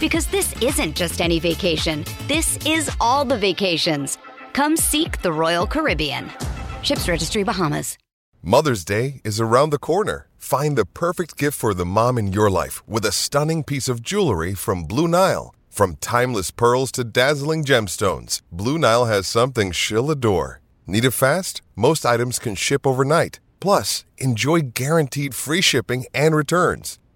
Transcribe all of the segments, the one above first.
Because this isn't just any vacation, this is all the vacations. Come seek the Royal Caribbean. Ships Registry Bahamas. Mother's Day is around the corner. Find the perfect gift for the mom in your life with a stunning piece of jewelry from Blue Nile. From timeless pearls to dazzling gemstones, Blue Nile has something she'll adore. Need it fast? Most items can ship overnight. Plus, enjoy guaranteed free shipping and returns.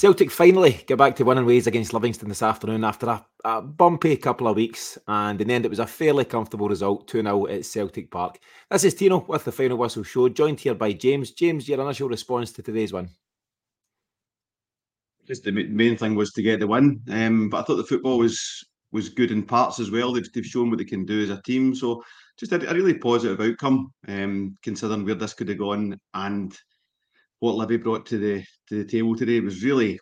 Celtic finally get back to winning ways against Livingston this afternoon after a, a, bumpy couple of weeks, and in the end, it was a fairly comfortable result 2 0 at Celtic Park. This is Tino with the Final Whistle Show, joined here by James. James, your initial response to today's win? Just the main thing was to get the win, um, but I thought the football was was good in parts as well. They've, they've shown what they can do as a team, so just a, a really positive outcome, um, considering where this could have gone and what Livy brought to the to the table today was really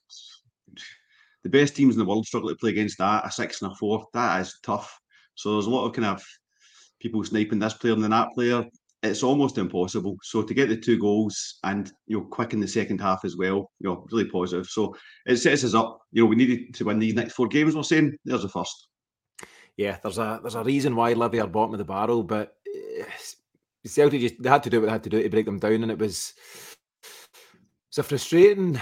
the best teams in the world struggle to play against that a six and a four. That is tough. So there's a lot of kind of people sniping this player and then that player. It's almost impossible. So to get the two goals and you know quick in the second half as well, you know, really positive. So it sets us up. You know, we needed to win these next four games. We're saying there's a first. Yeah, there's a there's a reason why Livy are bottom of the barrel, but uh, Celtic just they had to do what they had to do to break them down, and it was it's a frustrating,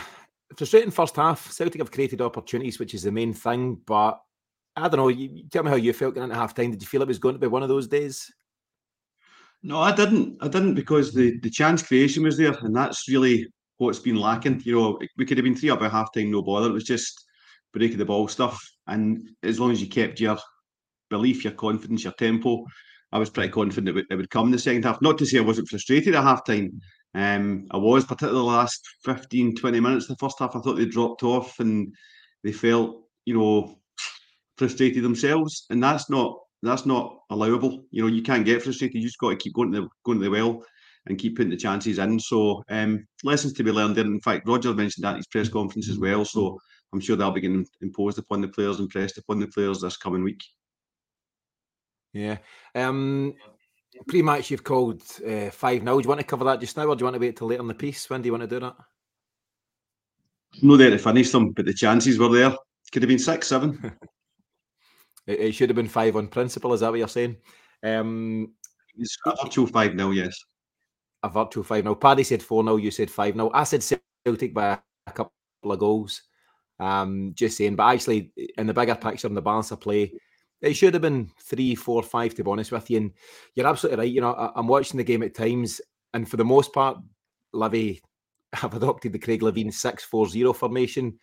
frustrating first half. Celtic have created opportunities, which is the main thing. But I don't know. You, tell me how you felt going into half time. Did you feel it was going to be one of those days? No, I didn't. I didn't because the, the chance creation was there, and that's really what's been lacking. You know, we could have been three up at half time, no bother. It was just breaking the ball stuff. And as long as you kept your belief, your confidence, your tempo, I was pretty confident it would, it would come in the second half. Not to say I wasn't frustrated at half time, um, I was, particularly the last 15, 20 minutes. The first half, I thought they dropped off and they felt, you know, frustrated themselves, and that's not that's not allowable. You know, you can't get frustrated. You just got to keep going to the going to the well and keep putting the chances in. So, um, lessons to be learned there. In fact, Roger mentioned that in his press conference as well. So, I'm sure that'll be imposed upon the players and pressed upon the players this coming week. Yeah. Um, Pre-match, you've called uh, five now. Do you want to cover that just now, or do you want to wait till later in the piece? When do you want to do that? No, there to finish them, but the chances were there. Could have been six, seven. it, it, should have been five on principle. Is that what you're saying? Um, it's a virtual five now. Yes, a virtual five now. Paddy said four now. You said five now. I said Celtic by a couple of goals. Um, just saying, but actually, in the bigger picture, in the balance of play, it should have been three, four, five, to be honest with you. And you're absolutely right. You know, I, am watching the game at times, and for the most part, Livy have adopted the Craig Levein 6 4 0 formation.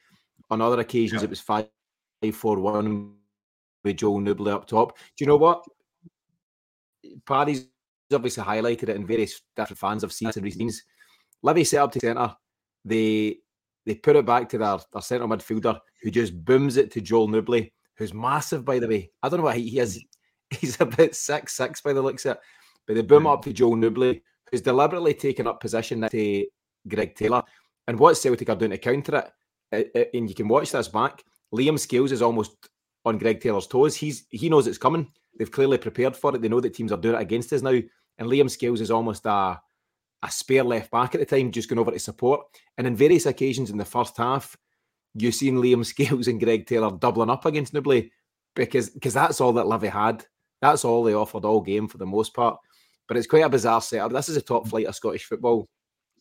On other occasions, yeah. it was 5 4 1 with Joel Nouble up top. Do you know what? Paddy's obviously highlighted it, and various different fans have seen it in reasons. Livy set up to centre. They they put it back to their, their centre midfielder, who just booms it to Joel Nouble who's massive, by the way. I don't know what he is. Hmm. He's about six six by the looks of it. But they boom hmm. up to Joel Nouble, who's deliberately taken up position to Greg Taylor. And what Celtic are doing to counter it, uh, uh, and you can watch this back. Liam Scales is almost on Greg Taylor's toes. He's he knows it's coming. They've clearly prepared for it. They know that teams are doing it against us now. And Liam Scales is almost a a spare left back at the time, just going over to support. And in various occasions in the first half, you've seen Liam Scales and Greg Taylor doubling up against Nouble because because that's all that Livy had. That's all they offered all game for the most part. But it's quite a bizarre setup. This is a top flight of Scottish football,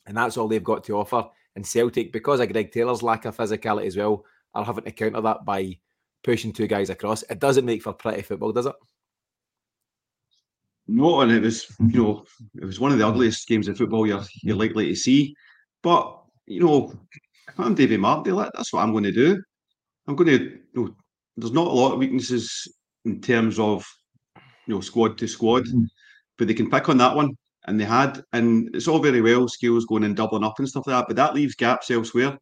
and that's all they've got to offer. And Celtic, because of Greg Taylor's lack of physicality as well, are having to counter that by pushing two guys across. It doesn't make for pretty football, does it? No, and it was you know it was one of the ugliest games of football you're you're likely to see. But you know, if I'm Davy Martindale, that's what I'm going to do. I'm going to. You know, there's not a lot of weaknesses in terms of you know squad to squad, mm-hmm. but they can pick on that one, and they had. And it's all very well Scales going and doubling up and stuff like that, but that leaves gaps elsewhere.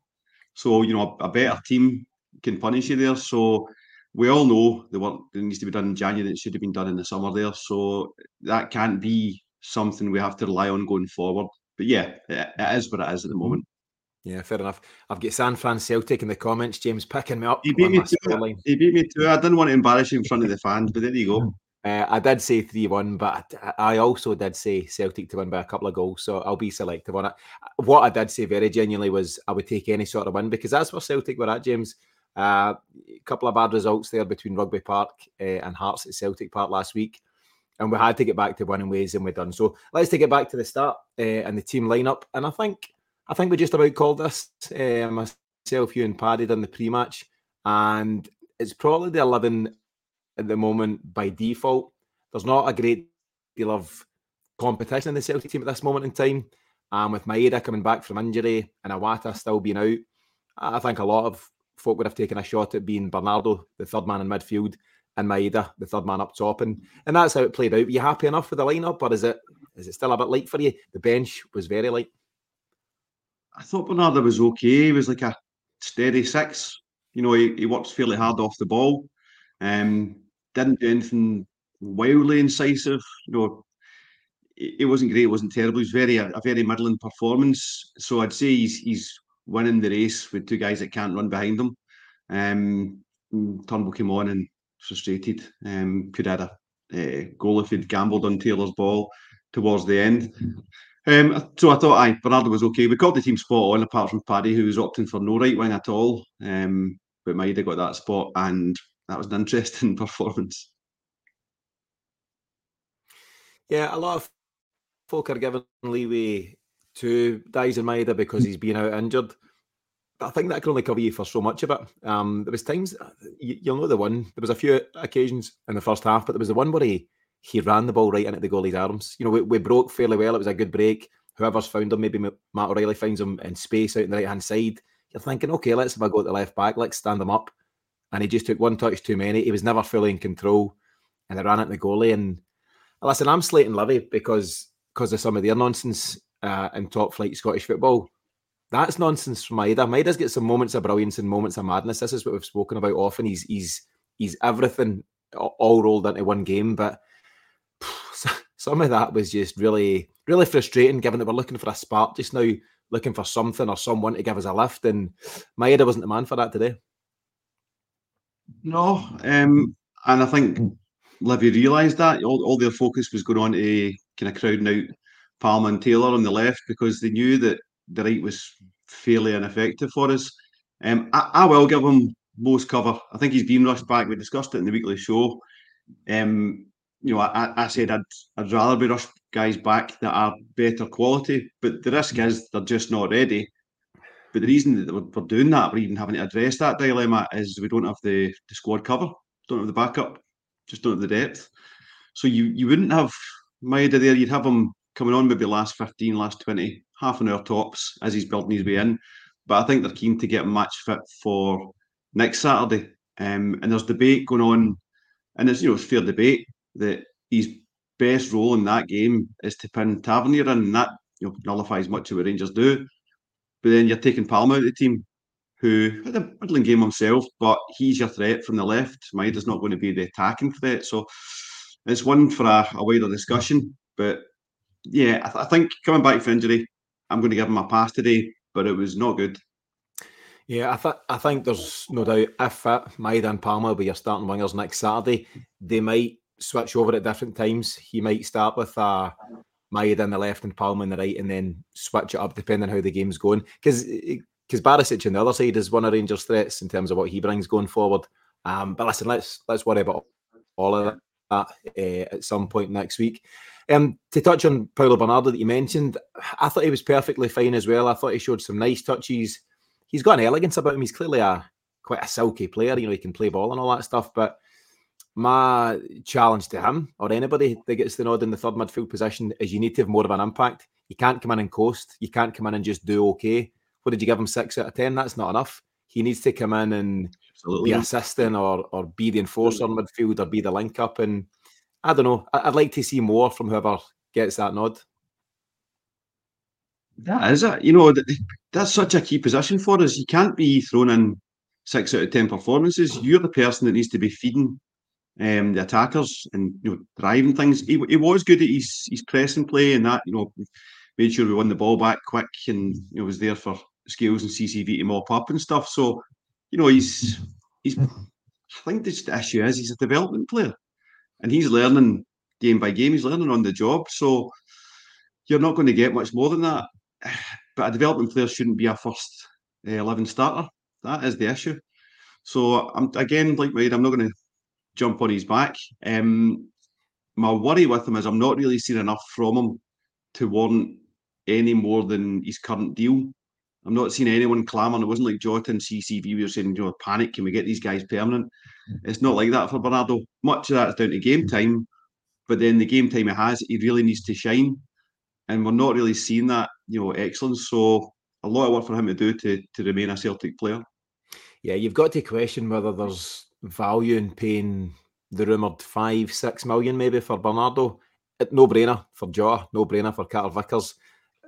So you know, a, a better team can punish you there. So we all know the work that needs to be done in January that should have been done in the summer there. So that can't be something we have to rely on going forward. But yeah, it, it is what it is at the mm-hmm. moment. Yeah, fair enough. I've got San Fran Celtic in the comments. James picking me up. He beat me too. He beat me too. I didn't want to embarrass you in front of the fans, but there you go. Uh, I did say 3 1, but I also did say Celtic to win by a couple of goals. So I'll be selective on it. What I did say very genuinely was I would take any sort of win because that's where Celtic were at, James. A uh, couple of bad results there between Rugby Park uh, and Hearts at Celtic Park last week. And we had to get back to winning ways, and we're done. So let's take it back to the start uh, and the team lineup. And I think I think we just about called this. Uh, myself, you, and Paddy done the pre-match, and it's probably the eleven at the moment by default. There's not a great deal of competition in the Celtic team at this moment in time. Um, with Maeda coming back from injury and Iwata still being out, I think a lot of folk would have taken a shot at being Bernardo, the third man in midfield, and Maeda, the third man up top, and and that's how it played out. Are you happy enough with the lineup, or is it is it still a bit late for you? The bench was very light. I thought Bernardo was okay. He was like a steady six. You know, he, he works fairly hard off the ball. Um, didn't do anything wildly incisive. You know, it, wasn't great. It wasn't terrible. It was very a, a, very middling performance. So I'd say he's he's winning the race with two guys that can't run behind him. Um, Turnbull came on and frustrated. Um, could have had a uh, goal if he'd gambled on Taylor's ball towards the end. Um, so I thought, I Bernardo was okay. We got the team spot on, apart from Paddy, who was opting for no right wing at all. Um, but Maeda got that spot, and that was an interesting performance. Yeah, a lot of folk are giving leeway to Daizen Maeda because he's been out injured. But I think that can only cover you for so much of it. Um, there was times you, will know the one. There was a few occasions in the first half, but there was the one where he he ran the ball right into the goalie's arms. You know, we, we broke fairly well. It was a good break. Whoever's found him, maybe Matt O'Riley finds him in space out in the right hand side. You're thinking, okay, let's have a go at the left back. Let's stand him up. And he just took one touch too many. He was never fully in control, and they ran at the goalie. And listen, I'm slating Livy because because of some of their nonsense uh, in top flight Scottish football. That's nonsense from Maeda. Maeda's got some moments of brilliance and moments of madness. This is what we've spoken about often. He's he's he's everything all rolled into one game, but some of that was just really, really frustrating given that we're looking for a spark just now, looking for something or someone to give us a lift. And Maeda wasn't the man for that today. No. Um, and I think Livy realised that. All, all their focus was going on to kind of crowding out Palma and Taylor on the left because they knew that the right was fairly ineffective for us. Um, I, I, will give him most cover. I think he's been rushed back. We discussed it in the weekly show. Um, you know, I, I said I'd, I'd rather be rushed guys back that are better quality, but the risk is they're just not ready. But the reason that we're, doing that, we're even having to address that dilemma, is we don't have the, the squad cover, don't have the backup, just don't have the depth. So you you wouldn't have Maeda there, you'd have him coming on maybe last 15, last 20, half an hour tops as he's building his way in. But I think they're keen to get him match fit for next Saturday. Um, and there's debate going on, and it's you know it's fair debate that his best role in that game is to pin Tavernier in, and that you know, nullifies much of what Rangers do. But then you're taking Palma out of the team, who had a middling game himself, but he's your threat from the left. Maeda's not going to be the attacking threat. So it's one for a, a wider discussion. But yeah, I, th- I think coming back from injury, I'm going to give him a pass today, but it was not good. Yeah, I, th- I think there's no doubt if fit, Maeda and Palma will be your starting wingers next Saturday, they might switch over at different times. He might start with uh, Maeda on the left and Palma on the right, and then switch it up depending on how the game's going. Because because Barisic on the other side is one of Rangers' threats in terms of what he brings going forward. Um, but listen, let's let's worry about all of that uh, at some point next week. Um, to touch on Paolo Bernardo that you mentioned, I thought he was perfectly fine as well. I thought he showed some nice touches. He's got an elegance about him. He's clearly a quite a silky player. You know, he can play ball and all that stuff. But my challenge to him or anybody that gets the nod in the third midfield position is you need to have more of an impact. You can't come in and coast. You can't come in and just do okay. What did you give him? Six out of ten? That's not enough. He needs to come in and Absolutely. be assisting or or be the enforcer in midfield or be the link up. And I don't know. I'd like to see more from whoever gets that nod. That is it. You know, that's such a key position for us. You can't be thrown in six out of ten performances. You're the person that needs to be feeding um, the attackers and you know driving things. He, he was good at his his pressing play and that. You know, made sure we won the ball back quick and you know was there for Scales and CCV to mop up and stuff. So, you know, he's he's. I think the issue is he's a development player and he's learning game by game. He's learning on the job. So you're not going to get much more than that. But a development player shouldn't be a first uh, 11 starter. That is the issue. So I'm again, like Wade, I'm not going to jump on his back. Um, my worry with him is I'm not really seeing enough from him to warrant any more than his current deal. I'm not seeing anyone clamouring. It wasn't like Jota and CCV we were saying, you know, panic, can we get these guys permanent? It's not like that for Bernardo. Much of that's down to game time, but then the game time he has, he really needs to shine. And we're not really seeing that, you know, excellence. So a lot of work for him to do to to remain a Celtic player. Yeah, you've got to question whether there's value in paying the rumoured five, six million maybe for Bernardo. No brainer for Jaw, no brainer for Carter Vickers.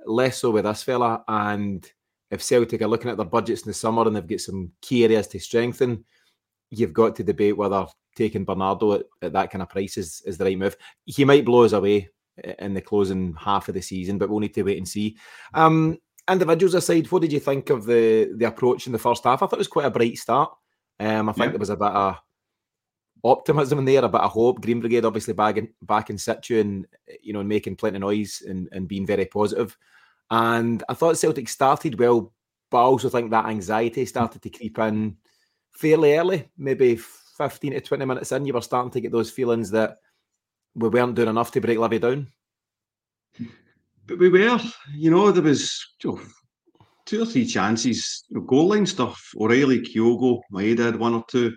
Less so with this fella. And if Celtic are looking at their budgets in the summer and they've got some key areas to strengthen, you've got to debate whether taking Bernardo at, at that kind of price is, is the right move. He might blow us away in the closing half of the season, but we'll need to wait and see. Um, individuals aside, what did you think of the the approach in the first half? I thought it was quite a bright start. Um, I think yeah. there was a bit of optimism in there, a bit of hope. Green Brigade obviously back in back in situ and you know making plenty of noise and, and being very positive. And I thought Celtic started well, but I also think that anxiety started to creep in fairly early, maybe 15 to 20 minutes in. You were starting to get those feelings that we weren't doing enough to break Livy down. But we were, you know, there was you know, two or three chances, goal line stuff. O'Riley, Kyogo, Maeda had one or two.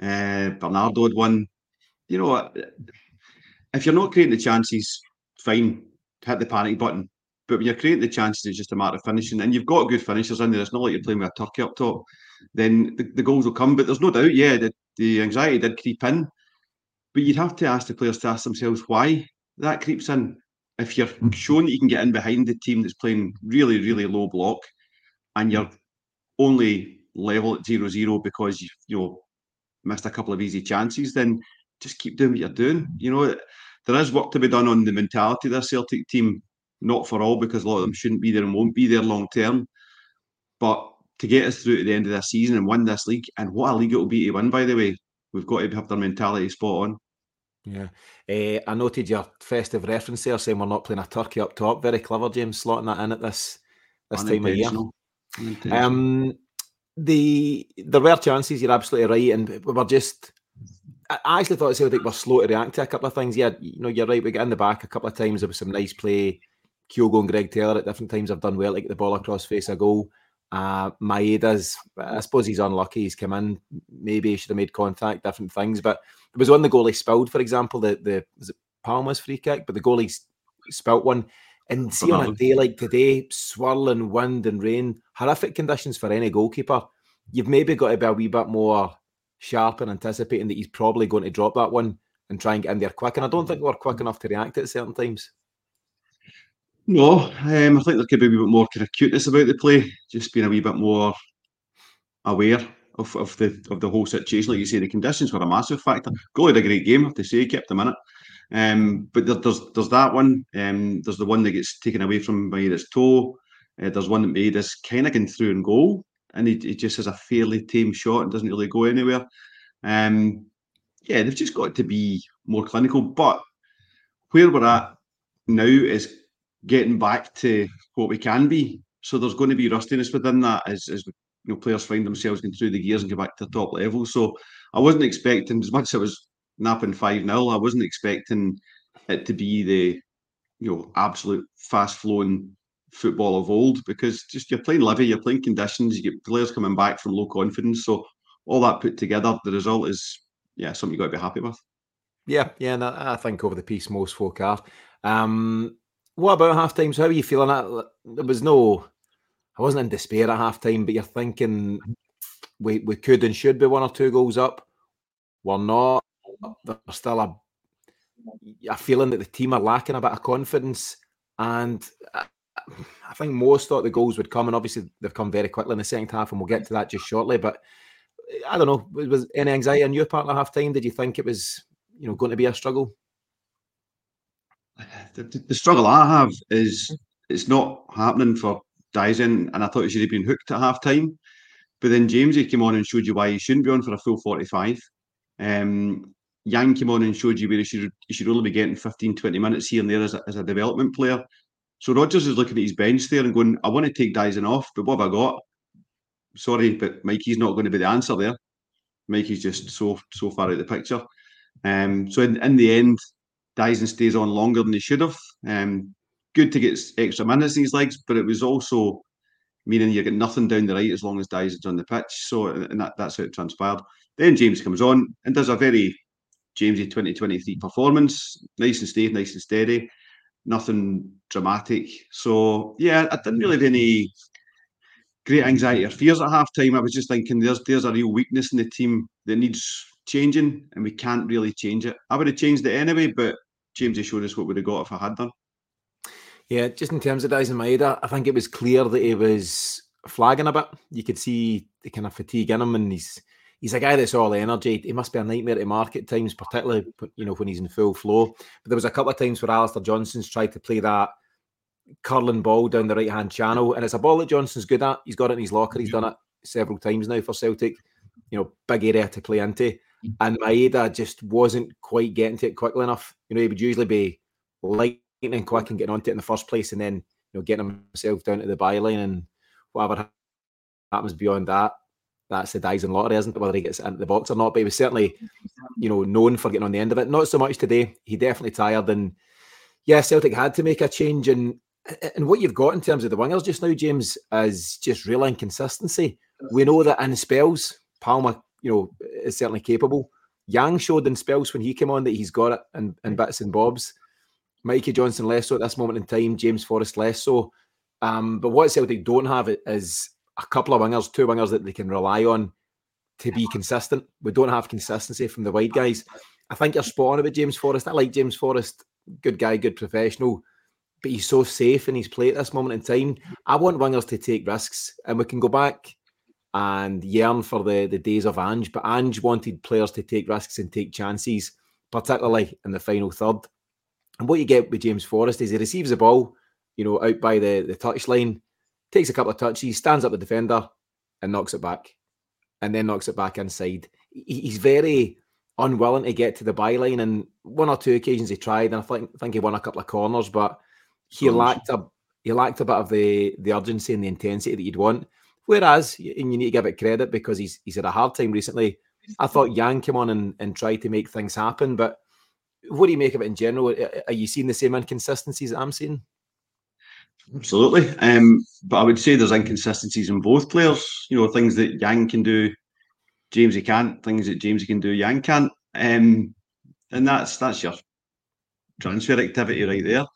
Uh, Bernardo had one. You know, if you're not creating the chances, fine, hit the panic button. But when you're creating the chances, it's just a matter of finishing. And you've got good finishers in there. It's not like you're playing with a turkey up top. Then the, the goals will come. But there's no doubt, yeah, the, the anxiety did creep in. But you'd have to ask the players to ask themselves why that creeps in. If you're mm. showing that you can get in behind the team that's playing really, really low block, and you're only level at zero zero because you you know missed a couple of easy chances, then just keep doing what you're doing. You know, there is work to be done on the mentality of the Celtic team. Not for all, because a lot of them shouldn't be there and won't be there long term. But to get us through to the end of this season and win this league, and what a league it will be to win, by the way, we've got to have their mentality spot on. Yeah. Uh, I noted your festive reference there saying we're not playing a turkey up top. Very clever, James, slotting that in at this this time of year. Um, the there were chances. You're absolutely right, and we were just. I actually thought Celtic were slow to react to a couple of things. Yeah, you know, you're right. We got in the back a couple of times. There was some nice play. Kyogo and Greg Taylor at different times have done well to get the ball across face a goal. Uh, Maeda's, I suppose he's unlucky. He's come in. Maybe he should have made contact, different things. But there was one the goalie spilled, for example, the the was it Palma's free kick, but the goalie spilled one. And see on a day like today, swirling wind and rain, horrific conditions for any goalkeeper. You've maybe got to be a wee bit more sharp and anticipating that he's probably going to drop that one and try and get in there quick. And I don't think we're quick enough to react at certain times. No, um, I think there could be a wee bit more kind of cuteness about the play, just being a wee bit more aware of, of the of the whole situation. Like you say, the conditions were a massive factor. Goalie had a great game, I have to say, kept him in it. Um, but there, there's there's that one. Um, there's the one that gets taken away from by his toe. Uh, there's one that made us kind of going through and goal, and he, he just has a fairly tame shot and doesn't really go anywhere. Um, yeah, they've just got to be more clinical. But where we're at now is getting back to what we can be. So there's going to be rustiness within that as, as you know players find themselves going through the gears and go back to the top level. So I wasn't expecting as much as I was napping five 0 I wasn't expecting it to be the you know absolute fast flowing football of old because just you're playing Livy, you're playing conditions, you get players coming back from low confidence. So all that put together, the result is yeah something you've got to be happy with. Yeah, yeah, and I think over the piece most folk are. Um, what about half time? So how are you feeling? That there was no, I wasn't in despair at half time, but you're thinking we we could and should be one or two goals up. We're not. There's still a a feeling that the team are lacking a bit of confidence, and I think most thought the goals would come, and obviously they've come very quickly in the second half, and we'll get to that just shortly. But I don't know, was any anxiety on your part at half time? Did you think it was, you know, going to be a struggle? The, the struggle I have is it's not happening for Daizen, and I thought he should have been hooked at half time. But then Jamesy came on and showed you why he shouldn't be on for a full 45. Um, Yang came on and showed you where he should he should only be getting 15, 20 minutes here and there as a, as a development player. So Rodgers is looking at his bench there and going, I want to take Daizen off, but what have I got? Sorry, but Mikey's not going to be the answer there. Mikey's just so so far out of the picture. Um, so in, in the end, Daizen stays on longer than he should have. Um, good to get extra minutes in his legs, but it was also meaning you get nothing down the right as long as Daizen's on the pitch. So and that, that's how it transpired. Then James comes on and does a very Jamesy 2023 performance, nice and steady, nice and steady nothing dramatic. So yeah, I didn't really have any great anxiety or fears at half time. I was just thinking there's there's a real weakness in the team that needs changing and we can't really change it. I would have changed it anyway, but James has showed us what we'd have got if I had done. Yeah, just in terms of Daizen Maeda, I think it was clear that he was flagging a bit. You could see the kind of fatigue in him and he's he's a guy that's all energy. He must be a nightmare to mark at times, particularly you know when he's in full flow. But there was a couple of times where Alistair Johnston's tried to play that curling ball down the right hand channel, and it's a ball that Johnston's good at. He's got it in his locker. He's done it several times now for Celtic. You know, big area to play into, mm. and Maeda just wasn't quite getting to it quickly enough. You know, he would usually be lightning quick and getting onto it in the first place, and then you know getting himself down to the byline and whatever happens beyond that that's the Daizen lottery, isn't it? Whether he gets into the box or not. But he was certainly, you know, known for getting on the end of it. Not so much today. He definitely tired. And yeah, Celtic had to make a change. And and what you've got in terms of the wingers just now, James, is just real inconsistency. We know that in spells, Palma, you know, is certainly capable. Yang showed in spells when he came on that he's got it in, in bits and bobs. Mikey Johnston less so at this moment in time, James Forrest less so. Um, but what Celtic don't have is a couple of wingers, two wingers that they can rely on to be consistent. We don't have consistency from the wide guys. I think you're spot on about James Forrest. I like James Forrest, good guy, good professional, but he's so safe in his play at this moment in time. I want wingers to take risks, and we can go back and yearn for the, the days of Ange, but Ange wanted players to take risks and take chances, particularly in the final third. And what you get with James Forrest is he receives the ball, you know, out by the, the touchline takes a couple of touches, stands up the defender and knocks it back, and then knocks it back inside. He's very unwilling to get to the byline, and one or two occasions he tried, and I think, I think he won a couple of corners, but he lacked a he lacked a bit of the the urgency and the intensity that you'd want. Whereas, and you need to give it credit because he's he's had a hard time recently. I thought Yang came on and, and tried to make things happen, but what do you make of it in general? Are you seeing the same inconsistencies that I'm seeing? Absolutely. Um, but I would say there's inconsistencies in both players. You know, things that Yang can do, James he can't. Things that James can do, Yang can't. Um, and that's that's your transfer activity right there.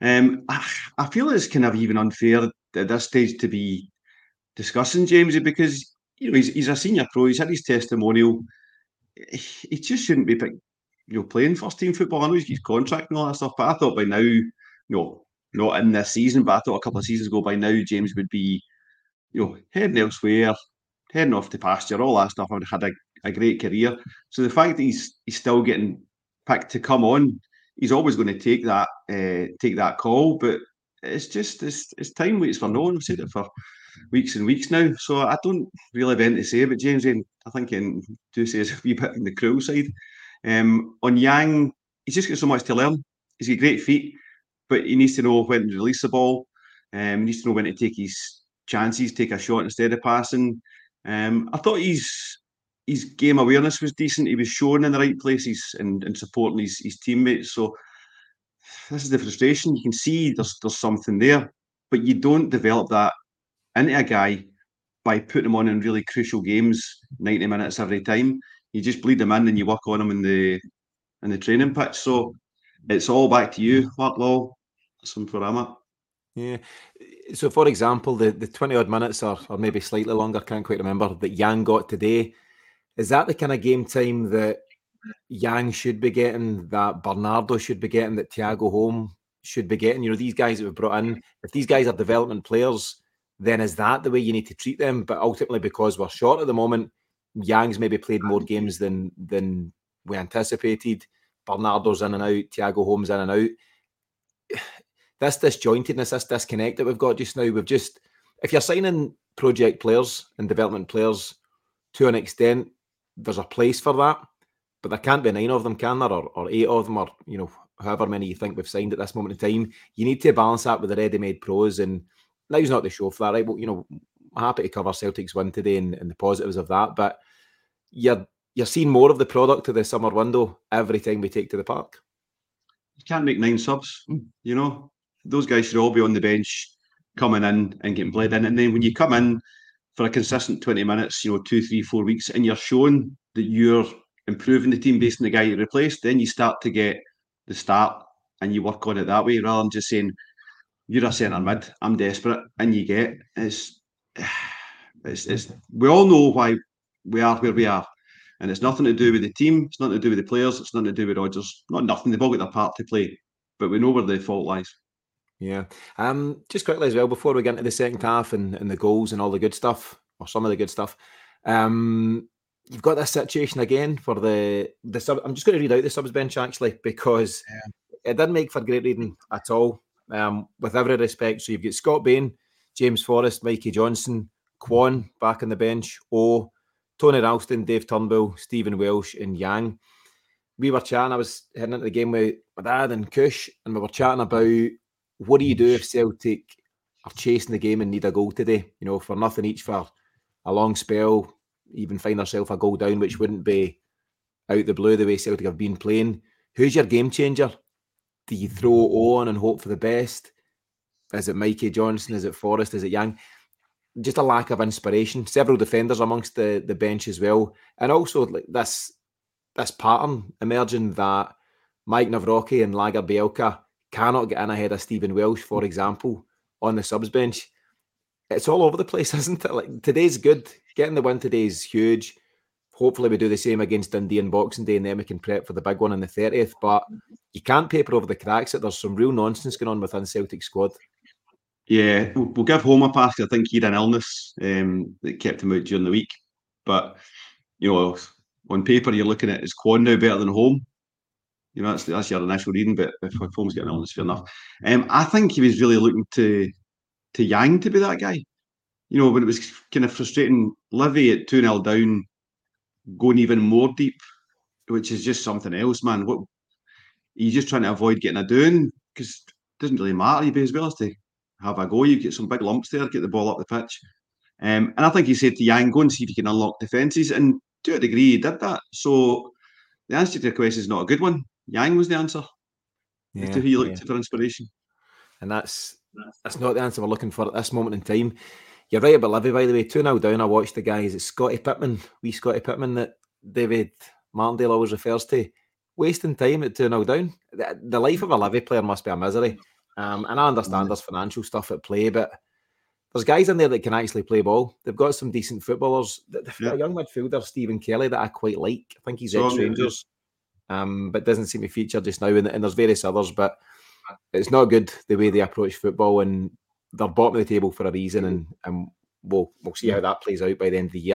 Um, I, I feel it's kind of even unfair at this stage to be discussing Jamesy because you know he's, he's a senior pro. He's had his testimonial. He, just shouldn't be you know playing first team football. I know he's contract and all that stuff, but I thought by now, you know, not in this season, but I thought a couple of seasons ago by now James would be, you know, heading elsewhere, heading off to pasture, all that stuff. Have had a, a great career. So the fact that he's he's still getting picked to come on, he's always going to take that uh, take that call. But it's just it's, it's time waits for no one. I've said it for weeks and weeks now. So I don't really have anything to say about James. And I think in do say is a wee bit in the cruel side. Um, on Yang, he's just got so much to learn. He's got great feet but he needs to know when to release the ball. Um, he needs to know when to take his chances, take a shot instead of passing. Um, I thought his his game awareness was decent. He was shown in the right places and, and supporting his, his teammates. So this is the frustration. You can see there's there's something there, but you don't develop that into a guy by putting him on in really crucial games, 90 minutes every time. You just bleed them in and you work on them in the in the training pitch. So it's all back to you, Mark Law. Some for Emma. Yeah. So, for example, the, the 20 odd minutes or, or maybe slightly longer, can't quite remember, that Yang got today, is that the kind of game time that Yang should be getting, that Bernardo should be getting, that Thiago Holm should be getting? You know, these guys that we've brought in, if these guys are development players, then is that the way you need to treat them? But ultimately, because we're short at the moment, Yang's maybe played more games than than we anticipated. Bernardo's in and out, Thiago Holm's in and out. This disjointedness, this disconnect that we've got just now, we've just if you're signing project players and development players to an extent, there's a place for that. But there can't be nine of them, can there, or, or eight of them, or you know, however many you think we've signed at this moment in time. You need to balance that with the ready-made pros and now's not the show for that, right? Well, you know, I'm happy to cover Celtic's win today and, and the positives of that, but you're you're seeing more of the product of the summer window every time we take to the park. You can't make nine subs, hmm. you know. Those guys should all be on the bench, coming in and getting played in. And then when you come in for a consistent 20 minutes, you know, two, three, four weeks, and you're showing that you're improving the team based on the guy you replaced, then you start to get the start and you work on it that way rather than just saying, you're a centre mid. I'm desperate, and you get it's, it's it's we all know why we are where we are, and it's nothing to do with the team. It's nothing to do with the players. It's nothing to do with Rodgers. Not nothing. They've all got their part to play, but we know where the fault lies. Yeah. Um. Just quickly as well before we get into the second half and, and the goals and all the good stuff or some of the good stuff. Um. You've got this situation again for the the sub. I'm just going to read out the subs bench actually because yeah. it didn't make for great reading at all. Um, with every respect, so you've got Scott Bain, James Forrest, Mikey Johnston, Kwon back on the bench, O, Tony Ralston, Dave Turnbull, Stephen Welsh, and Yang. We were chatting. I was heading into the game with my dad and Kush, and we were chatting about what do you do if Celtic are chasing the game and need a goal today? You know, for nothing each for a long spell, even find ourselves a goal down, which wouldn't be out the blue the way Celtic have been playing. Who's your game changer? Do you throw on and hope for the best? Is it Mikey Johnston? Is it Forrest? Is it Yang? Just a lack of inspiration. Several defenders amongst the, the bench as well, and also like this this pattern emerging that Maik Nawrocki and Lagerbielke cannot get in ahead of Stephen Welsh, for example, on the subs bench. It's all over the place, isn't it? Like today's good. Getting the win today is huge hopefully we do the same against Dundee on Boxing Day, and then we can prep for the big one on the 30th. But you can't paper over the cracks that there's some real nonsense going on within Celtic squad. Yeah, we'll, give Holm a pass. I think he had an illness um, that kept him out during the week. But you know, on paper, you're looking at is Kwon now better than Holm? You know, that's that's your initial reading. But if Holm's getting an it's fair enough. Um, I think he was really looking to to Yang to be that guy. You know, when it was kind of frustrating, Livy at two 0 down going even more deep, which is just something else, man. What you just trying to avoid getting a doing because it doesn't really matter. You'd be as well as to have a go. You get some big lumps there, get the ball up the pitch. Um, and I think he said to Yang, go and see if you can unlock defences. And to a degree, he did that. So the answer to the question is not a good one. Yang was the answer. Yeah, to who you looked yeah. for inspiration. And that's that's not the answer we're looking for at this moment in time. You're right about Livy, by the way. 2 0 down. I watched the guys. It's Scotty Pittman, wee Scotty Pittman that David Martindale always refers to. Wasting time at 2 0 down. The, the, life of a Livy player must be a misery. Um, and I understand mm. there's financial stuff at play, but there's guys in there that can actually play ball. They've got some decent footballers. They've yeah. a young midfielder, Stephen Kelly, that I quite like. I think he's ex Rangers, um, but doesn't seem to feature just now. And, and there's various others, but it's not good the way they approach football. And they're bottom of the table for a reason, and and we'll we'll see how that plays out by the end of the year.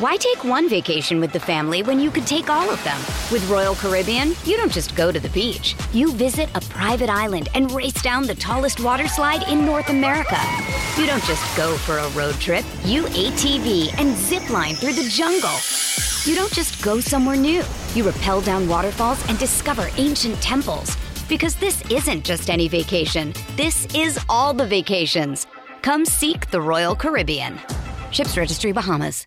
Why take one vacation with the family when you could take all of them? With Royal Caribbean, you don't just go to the beach. You visit a private island and race down the tallest water slide in North America. You don't just go for a road trip. You ATV and zip line through the jungle. You don't just go somewhere new. You rappel down waterfalls and discover ancient temples. Because this isn't just any vacation, this is all the vacations. Come seek the Royal Caribbean. Ships Registry Bahamas.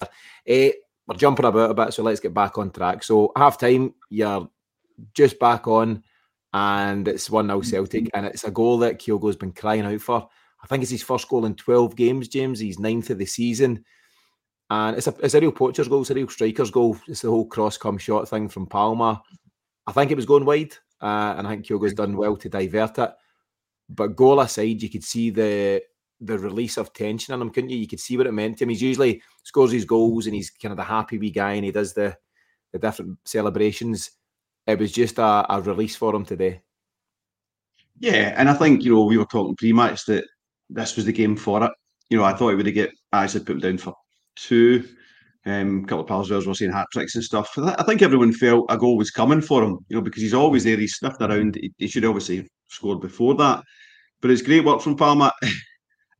Uh, we're jumping about a bit, so let's get back on track. So half time, you're just back on, and it's 1 0 Celtic, and it's a goal that Kyogo's been crying out for. I think it's his first goal in 12 games, James. He's ninth of the season. And it's a, it's a real poacher's goal, it's a real striker's goal. It's the whole cross come shot thing from Palma. I think it was going wide, uh, and I think Kyogo's done well to divert it. But goal aside, you could see the the release of tension in him, couldn't you? You could see what it meant to him. He's usually scores his goals and he's kind of the happy wee guy and he does the the different celebrations. It was just a, a release for him today. Yeah, and I think you know we were talking pre-match that this was the game for it. You know, I thought he would have get actually put him down for two. Um, a couple of pals were saying hat tricks and stuff. I think everyone felt a goal was coming for him. You know, because he's always there. He's sniffed around. He, he should obviously have scored before that. But it's great work from Palma.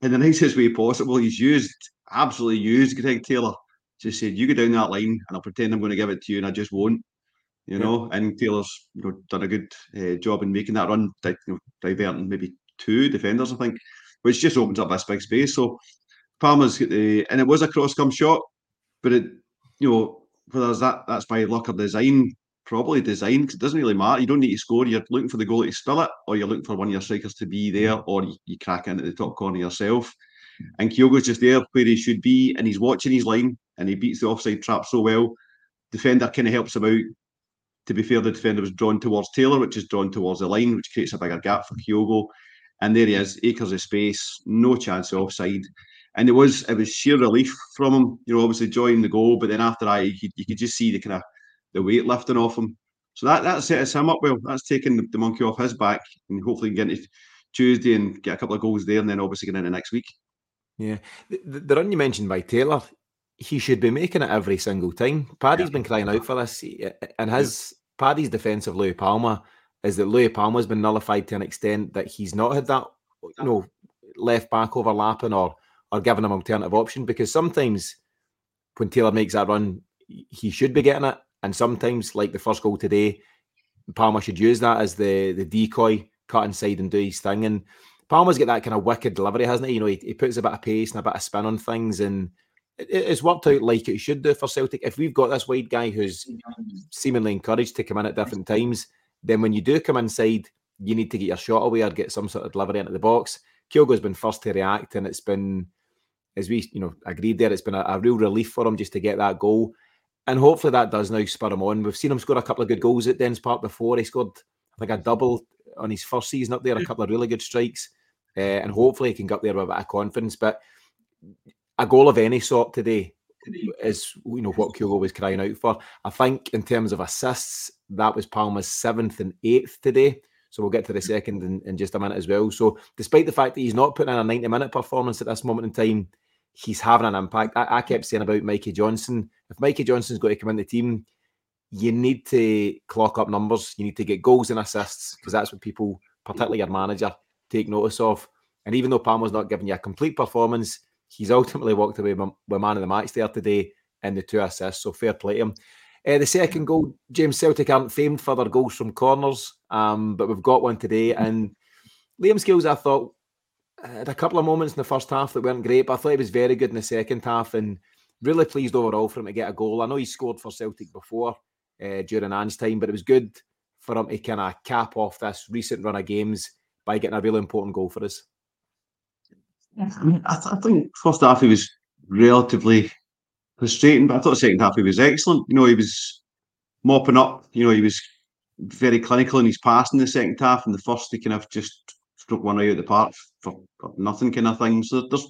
in the nicest way possible. He's used, absolutely used Greg Taylor. Just said, you go down that line and I'll pretend I'm going to give it to you and I just won't. You know, and Taylor's you know, done a good uh, job in making that run, you know, diverting maybe two defenders, I think, which just opens up this big space. So Palma's got the, and it was a cross come shot, but it, you know, whether that that's by luck or design, probably designed because it doesn't really matter. You don't need to score. You're looking for the goal to spill it, or you're looking for one of your strikers to be there, mm. or you, you crack into the top corner yourself. And Kyogo's just there where he should be, and he's watching his line, and he beats the offside trap so well. Defender kind of helps him out. To be fair, the defender was drawn towards Taylor, which is drawn towards the line, which creates a bigger gap for Kyogo. And there he is, acres of space, no chance of offside. And it was it was sheer relief from him, you know, obviously joining the goal, but then after that, you, you could just see the kind of the weight lifting off him. So that that sets him up well. That's taking the, the, monkey off his back, and hopefully get into Tuesday and get a couple of goals there, and then obviously get into next week. Yeah, the, the run you mentioned by Taylor, he should be making it every single time. Paddy's yeah. been crying out for this, eh, eh, and his yeah. Paddy's defence of Louis Palma is that Louis Palma's been nullified to an extent that he's not had that, you know, left back overlapping or or giving him alternative option because sometimes when Taylor makes that run, he should be getting it and sometimes, like the first goal today, Palma should use that as the the decoy, cut inside and do his thing. And Palma's got that kind of wicked delivery, hasn't he? You know, he, he puts a bit of pace and a bit of spin on things, and it, it's worked out like it should do for Celtic. If we've got this wide guy who's seemingly encouraged to come in at different times, then when you do come inside, you need to get your shot away or get some sort of delivery into the box. Kyogo's been first to react, and it's been, as we you know agreed there, it's been a, a real relief for him just to get that goal and hopefully that does now spur him on. We've seen him score a couple of good goals at Dens Park before. He scored, I think, a double on his first season up there, a couple of really good strikes, uh, and hopefully he can get up there with a bit of confidence. But a goal of any sort today is, you know, what Kyogo was crying out for. I think in terms of assists, that was Palma's seventh and eighth today. So we'll get to the second in, in just a minute as well. So despite the fact that he's not putting in a 90 minute performance at this moment in time, he's having an impact. I, I kept saying about Mikey Johnston. If Mikey Johnston's got to come in the team, you need to clock up numbers. You need to get goals and assists because that's what people, particularly your manager, take notice of. And even though Palma's not giving you a complete performance, he's ultimately walked away with man of the match there today in the two assists. So fair play to him. Uh, the second goal, James Celtic aren't famed for their goals from corners, um, but we've got one today. And Liam Scales, I thought, had a couple of moments in the first half that weren't great, but I thought he was very good in the second half and really pleased overall for him to get a goal. I know he scored for Celtic before uh, during Ange's time, but it was good for him to kind of cap off this recent run of games by getting a really important goal for us. I, mean, I, th- I think first half he was relatively frustrating, but I thought the second half he was excellent. You know, he was mopping up. You know, he was very clinical in his passing the second half, and the first he kind of just struck one out of the park for, for nothing kind of thing. So there's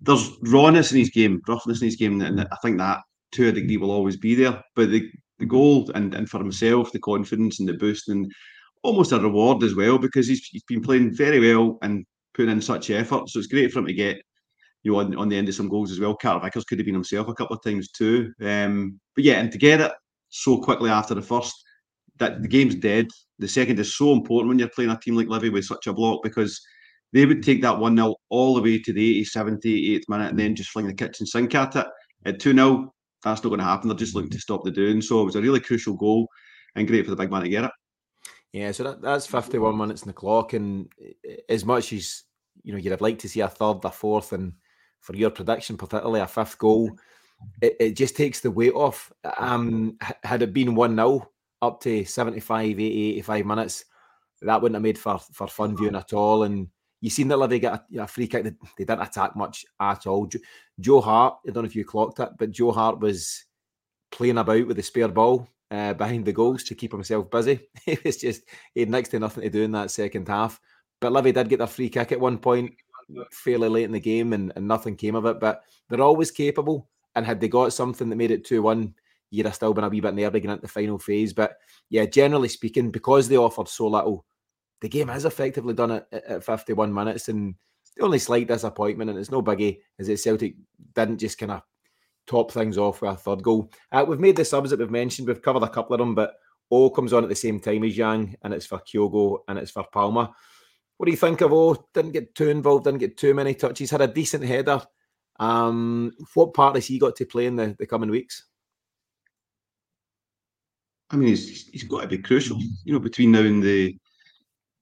there's rawness in his game, roughness in his game, and I think that to a degree will always be there. But the the goal and, and for himself, the confidence and the boost and almost a reward as well because he's, he's been playing very well and putting in such effort. So it's great for him to get you know, on, on the end of some goals as well. Carter Vickers could have been himself a couple of times too. Um, but yeah, and to get it so quickly after the first, that the game's dead. The second is so important when you're playing a team like Livy with such a block because they would take that 1 0 all the way to the 87th, 88th minute and then just fling the kitchen sink at it. At 2 0, that's not going to happen. They're just looking to stop the doing. So it was a really crucial goal and great for the big man to get it. Yeah, so that, that's 51 minutes in the clock. And as much as you know, you'd have liked to see a third, a fourth, and for your prediction, particularly a fifth goal, it, it just takes the weight off. Um, had it been 1 0 up to 75, 80, 85 minutes, that wouldn't have made for, for fun viewing at all. And you seen that Livy get a, a free kick. They, they, didn't attack much at all. Joe, Joe Hart, I don't know if you clocked it, but Joe Hart was playing about with the spare ball uh, behind the goals to keep himself busy. it was just he had next to nothing to do in that second half. But Livy did get their free kick at one point, fairly late in the game, and, and nothing came of it. But they're always capable. And had they got something that made it 2 1, you'd have still been a wee bit nervy getting into the final phase. But yeah, generally speaking, because they offered so little, the game has effectively done it at 51 minutes. And the only slight disappointment, and it's no biggie, is that Celtic didn't just kind of top things off with a third goal. Uh, we've made the subs that we've mentioned. We've covered a couple of them, but O comes on at the same time as Yang, and it's for Kyogo and it's for Palma. What do you think of O? Didn't get too involved, didn't get too many touches, had a decent header. Um, what part has he got to play in the, the coming weeks? I mean, he's, he's got to be crucial, you know, between now and the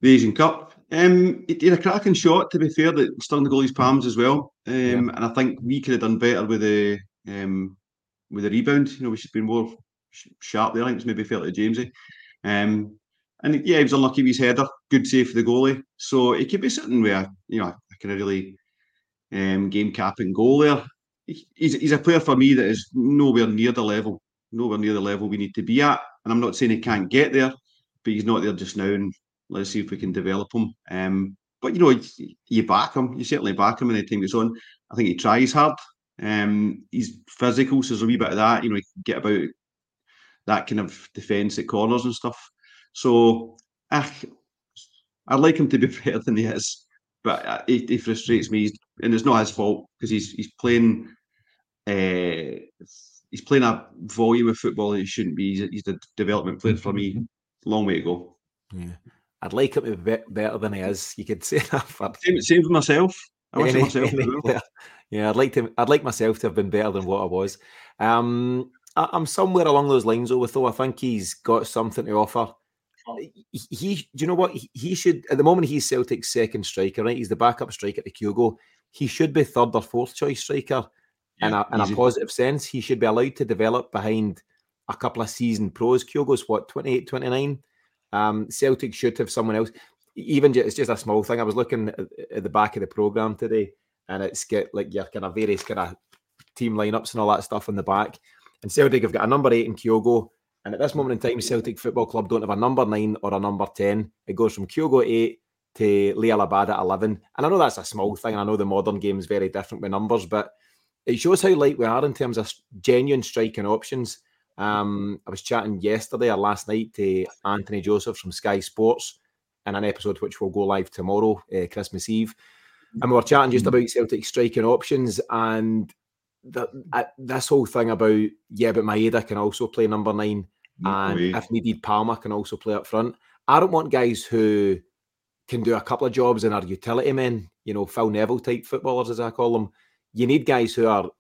the Asian Cup. Um, he had a cracking shot, to be fair, that stung the goalie's palms as well. Um, yeah. And I think we could have done better with the um, with the rebound. You know, we should have been more sharp there. I think it's maybe fair to Jamesy. Um, and yeah, he was unlucky with his header. Good save for the goalie. So he could be sitting where you know a kind of really um, game capping goal there. He's, he's a player for me that is nowhere near the level, nowhere near the level we need to be at. And I'm not saying he can't get there, but he's not there just now. And let's see if we can develop him. Um, but you know, you back him. You certainly back him anytime he's on. I think he tries hard. Um, he's physical, so there's a wee bit of that. You know, he can get about that kind of defence at corners and stuff. So, ah, I'd like him to be better than he is, but uh, he, he frustrates me, and it's not his fault because he's he's playing. Uh, he's playing a volume of football that he shouldn't be. He's, he's a development player for me. Long way to go. Yeah. I'd like him to be better than he is. You could say that. For... Same, same for myself. I any, myself yeah, I'd like to. I'd like myself to have been better than what I was. Um, I, am somewhere along those lines, though. Though I think he's got something to offer. He, he, do you know what he, he, should? At the moment, he's Celtic's second striker, right? He's the backup striker to Kyogo. He should be third or fourth choice striker. Yeah, in, a, in a positive sense, he should be allowed to develop behind a couple of seasoned pros. Kyogo's what 28, 29. Um, Celtic should have someone else. Even just, it's just a small thing. I was looking at, at the back of the program today, and it's get like your kind of various kind of team lineups and all that stuff in the back. And Celtic have got a number eight in Kyogo, and at this moment in time, Celtic Football Club don't have a number nine or a number ten. It goes from Kyogo eight to Liel Abada at eleven. And I know that's a small thing. I know the modern game is very different with numbers, but it shows how light we are in terms of genuine striking options. Um, I was chatting yesterday or last night to Anthony Joseph from Sky Sports in an episode which will go live tomorrow, uh, Christmas Eve. And we were chatting just about Celtic striking options and the, uh, this whole thing about, yeah, but Maeda can also play number nine. and if needed, Palma can also play up front. I don't want guys who can do a couple of jobs and are utility men, you know, Phil Neville type footballers, as I call them. You need guys who are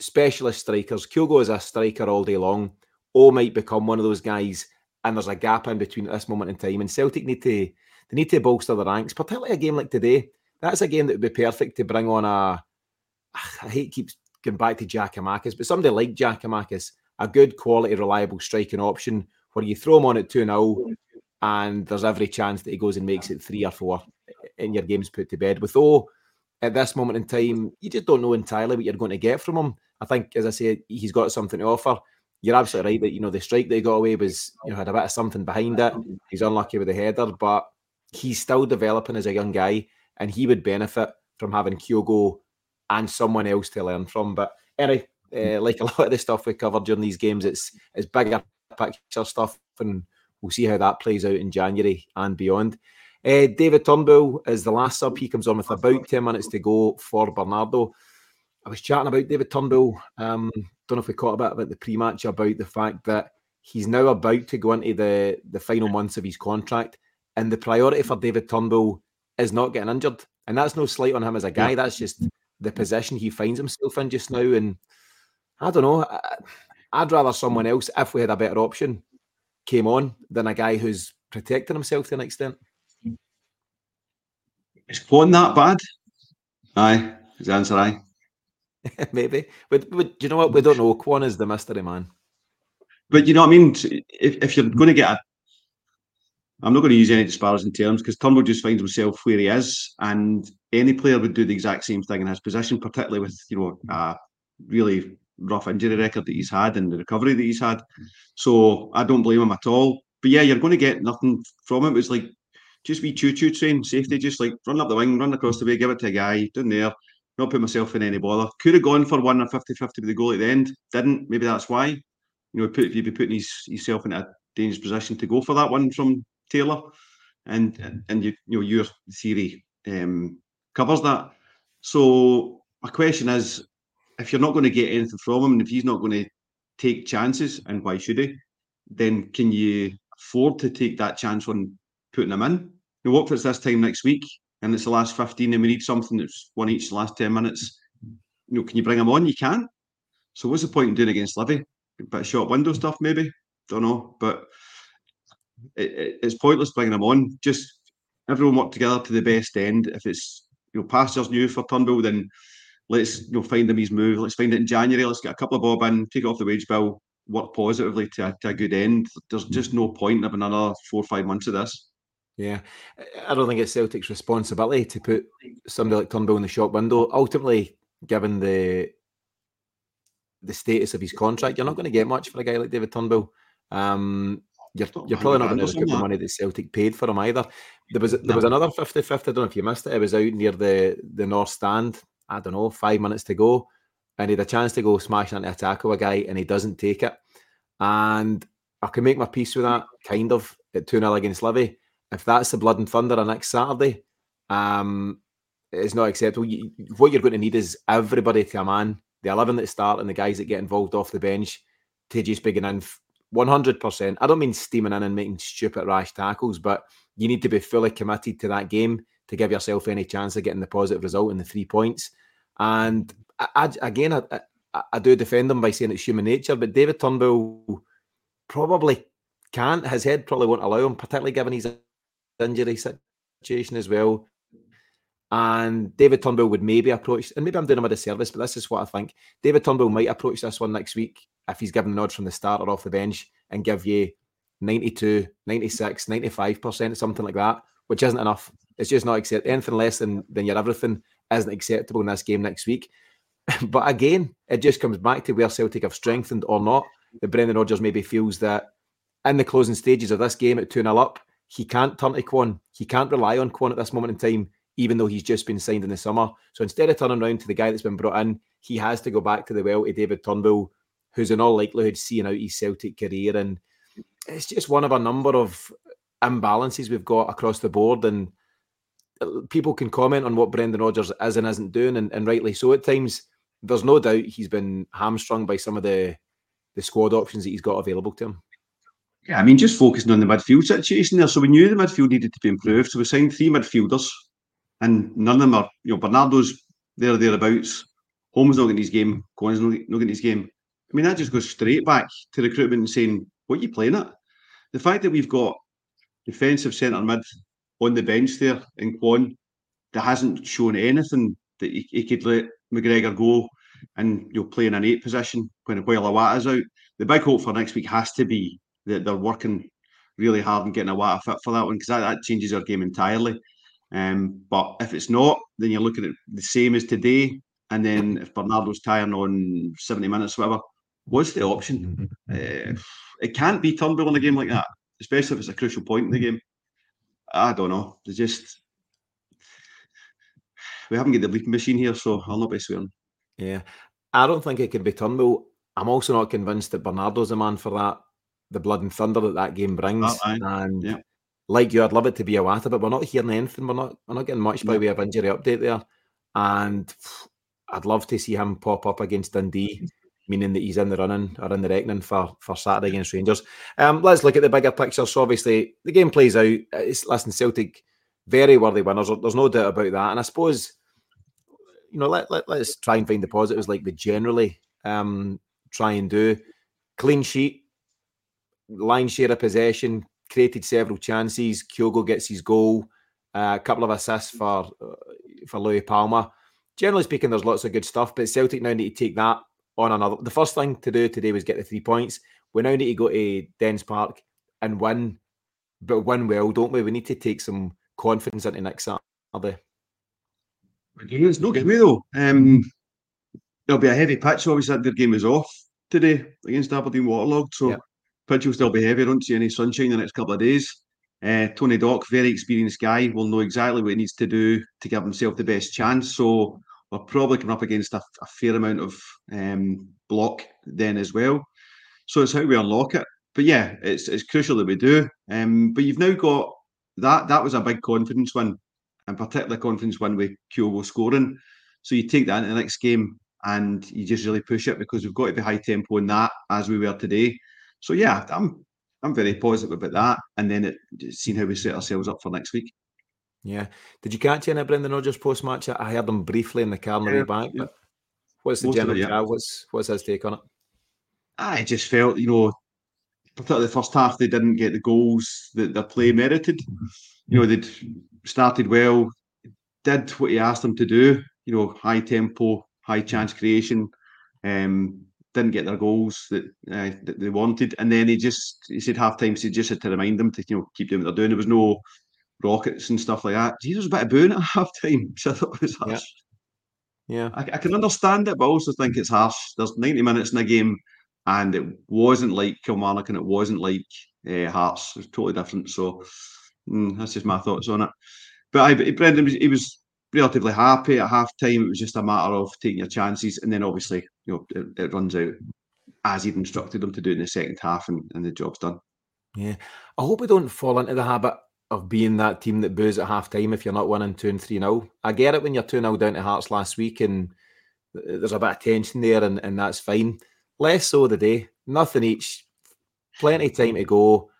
specialist strikers. Kyogo is a striker all day long. O might become one of those guys, and there's a gap in between at this moment in time. And Celtic need to they need to bolster the ranks, particularly a game like today. That's a game that would be perfect to bring on a. I hate keeps going back to Giakoumakis, but somebody like Giakoumakis, a good quality, reliable striking option where you throw him on at 2 0 and there's every chance that he goes and makes it three or four in your games put to bed. With O, at this moment in time, you just don't know entirely what you're going to get from him. I think, as I said, he's got something to offer you're absolutely right that you know the strike that he got away was you know had a bit of something behind it. He's unlucky with the header, but he's still developing as a young guy, and he would benefit from having Kyogo and someone else to learn from. But anyway, uh, like a lot of the stuff we covered during these games, it's it's bigger picture stuff, and we'll see how that plays out in January and beyond. Uh, David Turnbull is the last sub. He comes on with about 10 minutes to go for Bernardo. I was chatting about David Turnbull. Um, don't know if we caught a bit about the pre-match about the fact that he's now about to go into the the final months of his contract, and the priority for David Turnbull is not getting injured, and that's no slight on him as a guy. That's just the position he finds himself in just now, and I don't know. I'd rather someone else, if we had a better option, came on than a guy who's protecting himself to an extent. Is Kwon that bad? Aye, is the answer aye. Maybe, but, but do you know what? We don't know. Kwon is the mystery man. But you know what I mean? If, if you're going to get a I'm not going to use any disparaging terms because Turnbull just finds himself where he is, and any player would do the exact same thing in his position, particularly with you know a really rough injury record that he's had and the recovery that he's had. So I don't blame him at all. But yeah, you're going to get nothing from him. It's like just be choo choo train safety, just like run up the wing, run across the way, give it to a guy down there. Not put myself in any bother. Could have gone for one or 50 50 with the goal at the end. Didn't. Maybe that's why. You know, put, you'd be putting his, yourself in a dangerous position to go for that one from Taylor, and and you, you know your theory um, covers that. So my question is, if you're not going to get anything from him, and if he's not going to take chances, and why should he? Then can you afford to take that chance on putting them in? You know, it's this time next week and it's the last 15 and we need something that's one each last 10 minutes? You know, can you bring them on? You can't. So what's the point in doing against Livy? A bit of short window stuff, maybe. Don't know. But it, it's pointless bringing them on. Just everyone work together to the best end. If it's you know pastures new for Turnbull, then let's you know find him his move. Let's find it in January. Let's get a couple of bob in, take off the wage bill, work positively to a, to a good end. There's just no point in having another four or five months of this. Yeah, I don't think it's Celtic's responsibility to put somebody like Turnbull in the shop window. Ultimately, given the the status of his contract, you're not going to get much for a guy like David Turnbull. Um, you're, you're probably not going to recoup the money that Celtic paid for him either. There was there was another 50-50, I don't know if you missed it. It was out near the, the North Stand. I don't know, five minutes to go. And he had a chance to go smashing into a tackle a guy and he doesn't take it. And I can make my peace with that, kind of, at 2 0 against Livy. If that's the Blood and Thunder on next Saturday, um, it's not acceptable. You, what you're going to need is everybody to a man, the 11 that start and the guys that get involved off the bench to just begin in 100%. I don't mean steaming in and making stupid rash tackles, but you need to be fully committed to that game to give yourself any chance of getting the positive result in the three points. And I, I, again, I, I, do defend him by saying it's human nature, but David Turnbull probably can't. His head probably won't allow him, particularly given his injury situation as well. And David Turnbull would maybe approach, and maybe I'm doing him a disservice, but this is what I think. David Turnbull might approach this one next week if he's given the nod from the start or off the bench and give you 92, 96, 95%, something like that, which isn't enough. It's just not acceptable. Anything less than, than your everything isn't acceptable in this game next week. but again, it just comes back to where Celtic have strengthened or not. That Brendan Rodgers maybe feels that in the closing stages of this game at 2 0 up, he can't turn to Kwon. He can't rely on Kwon at this moment in time, even though he's just been signed in the summer. So instead of turning around to the guy that's been brought in, he has to go back to the well to David Turnbull, who's in all likelihood seeing out his Celtic career. And it's just one of a number of imbalances we've got across the board. And uh, people can comment on what Brendan Rodgers is and isn't doing, and, and rightly so at times. There's no doubt he's been hamstrung by some of the the squad options that he's got available to him. Yeah, I mean, just focusing on the midfield situation there. So we knew the midfield needed to be improved. So we signed three midfielders, and none of them are, you know, Bernardo's there, thereabouts. Holm's not getting his game. Kwon's not, not getting his game. I mean, that just goes straight back to recruitment and saying, what are you playing at? The fact that we've got defensive centre mid on the bench there in Kwon that hasn't shown anything that he, he could let McGregor go and you know play in an eight position when a while Iwata's out. The big hope for next week has to be that they're working really hard and getting Iwata fit for that one because that, that changes our game entirely. Um, but if it's not, then you're looking at the same as today. And then if Bernardo's tiring on 70 minutes, whatever, what's the option? Uh, it can't be Turnbull in a game like that, especially if it's a crucial point in the game. I don't know. They just we haven't got the bleeping machine here, so I'll not be swearing. Yeah, I don't think it can be Turnbull. I'm also not convinced that Bernardo's the man for that. The blood and thunder that that game brings, oh, and yeah. like you, I'd love it to be Iwata, but we're not hearing anything. We're not we're not getting much by way of injury update there, and I'd love to see him pop up against Dundee, meaning that he's in the running or in the reckoning for, for Saturday against Rangers. Um, let's look at the bigger picture. So obviously the game plays out. It's listen, Celtic very worthy winners. There's no doubt about that. And I suppose, you know, let, let, let's try and find the positives like we generally um, try and do. Clean sheet, line share of possession, created several chances. Kyogo gets his goal, uh, a couple of assists for uh, for Luis Palma. Generally speaking, there's lots of good stuff, but Celtic now need to take that on another. The first thing to do today was get the three points. We now need to go to Dens Park and win, but win well, don't we? We need to take some confidence into next Saturday. It's no me though. Um, it'll be a heavy pitch. Obviously, that their game is off today against Aberdeen Waterlogged, so yep. Pitch will still be heavy. I don't see any sunshine the next couple of days. Uh, Tony Dock, very experienced guy, will know exactly what he needs to do to give himself the best chance. So we're probably coming up against a, a fair amount of um, block then as well. So it's how we unlock it. But yeah, it's it's crucial that we do. Um, but you've now got that. That was a big confidence win, and particularly confidence win with Kyogo scoring. So you take that into the next game and you just really push it because we've got to be high tempo in that as we were today. So yeah, I'm I'm very positive about that. And then it, seeing how we set ourselves up for next week. Yeah. Did you catch any of Brendan Rodgers post match? I heard him briefly in the car on the way back. But what's the Most general it, yeah. What's what's his take on it? I just felt, you know, particularly the first half, they didn't get the goals that their play merited. You know, they'd started well, did what he asked them to do. You know, high tempo, high chance creation. Um, didn't get their goals that, uh, that they wanted, and then he just he said half time. so He just had to remind them to you know keep doing what they're doing. There was no rockets and stuff like that. He was a bit of booing at half time, so I thought it was harsh. Yeah, yeah. I, I, can understand it, but I also think it's harsh. There's 90 minutes in a game, and it wasn't like Kilmarnock, and it wasn't like uh, Hearts. It was totally different. So mm, that's just my thoughts on it. But I, Brendan, he was relatively happy at half time. It was just a matter of taking your chances, and then obviously, you know, it, it runs out as he'd instructed them to do in the second half, and, and the job's done. Yeah, I hope we don't fall into the habit of being that team that boos at half time if you're not winning two and three now. I get it when you're two 0 down to Hearts last week, and there's a bit of tension there, and, and that's fine. Less so today. Nothing each. Plenty of time to go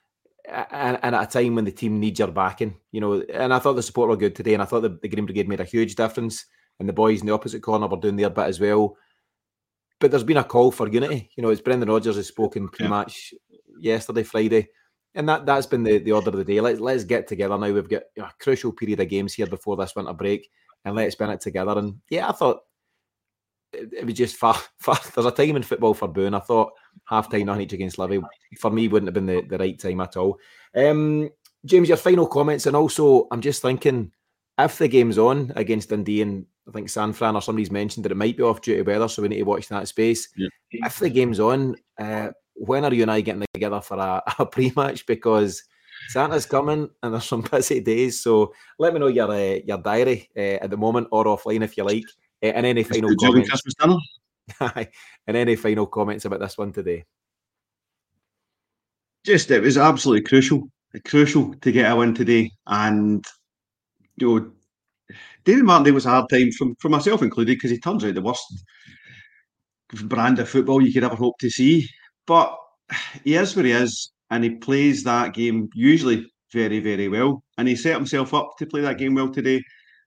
and, and, at a time when the team needs your backing, you know, and I thought the support were good today, and I thought the, the Green Brigade made a huge difference, and the boys in the opposite corner were doing their bit as well. But there's been a call for unity. You know, it's Brendan Rodgers has spoken pre-match yeah. yesterday, Friday, and that that's been the, the order of the day. Let's let's get together now. We've got a crucial period of games here before this winter break, and let's spend it together. And yeah, I thought it, it was just far, far. There's a time in football for booing. I thought half time nothing each against Livy for me wouldn't have been the, the right time at all. Um, James, your final comments, and also I'm just thinking if the game's on against Dundee and I think San Fran or somebody's mentioned that it might be off duty weather, so we need to watch that space. Yeah. If the game's on, uh, when are you and I getting together for a, a pre-match? Because Santa's coming and there's some busy days. So let me know your uh, your diary uh, at the moment or offline if you like. Uh, and any final comments? And any final comments about this one today? Just it was absolutely crucial, crucial to get a win today, and you know, David Martin was a hard time from for myself included because he turns out the worst brand of football you could ever hope to see. But he is where he is, and he plays that game usually very, very well. And he set himself up to play that game well today,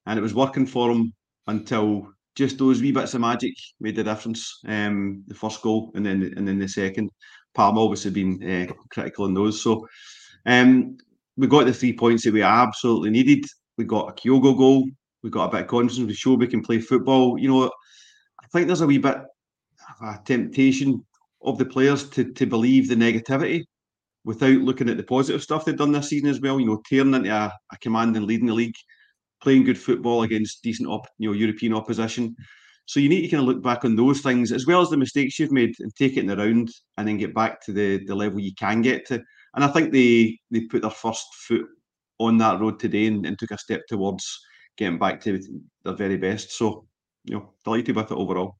and it was working for him until just those wee bits of magic made the difference. Um, the first goal and then and then the second. Palm obviously been uh, critical in those. So um, we got the three points that we absolutely needed. We got a Kyogo goal. We got a bit of confidence. We showed we can play football. You know, I think there's a wee bit of a temptation of the players to to believe the negativity without looking at the positive stuff they've done this season as well. You know, tearing into a, a command and leading the league playing good football against decent, op, you know, European opposition. So you need to kind of look back on those things as well as the mistakes you've made and take it in the round and then get back to the the level you can get to. And I think they they put their first foot on that road today and, and took a step towards getting back to their very best. So, you know, delighted with it overall.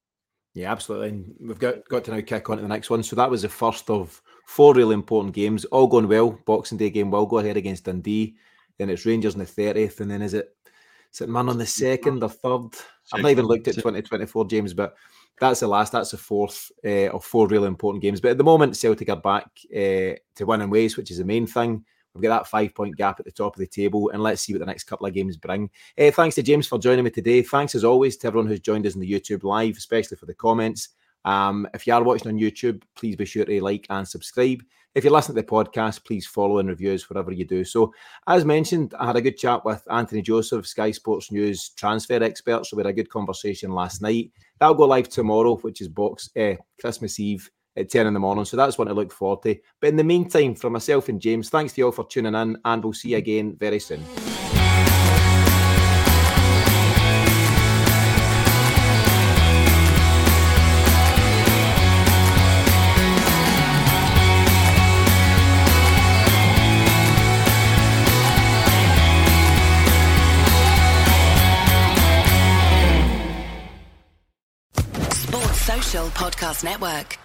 Yeah, absolutely. And we've got, got to now kick on to the next one. So that was the first of four really important games, all going well. Boxing Day game will go ahead against Dundee. Then it's Rangers on the 30th. And then is it Is it man on the second or third? I've not even looked at 2024, James, but that's the last. That's the fourth uh, of four really important games. But at the moment, Celtic are back uh, to winning ways, which is the main thing. We've got that five point gap at the top of the table, and let's see what the next couple of games bring. Uh, thanks to James for joining me today. Thanks as always to everyone who's joined us in the YouTube live, especially for the comments. Um, if you are watching on YouTube, please be sure to like and subscribe. If you're listening to the podcast, please follow and review us whatever you do. So, as mentioned, I had a good chat with Anthony Joseph, Sky Sports News transfer expert. So, we had a good conversation last night. That'll go live tomorrow, which is box uh, Christmas Eve at 10 in the morning. So that's one to look forward to. But in the meantime, for myself and James, thanks to you all for tuning in, and we'll see you again very soon. Podcast Network.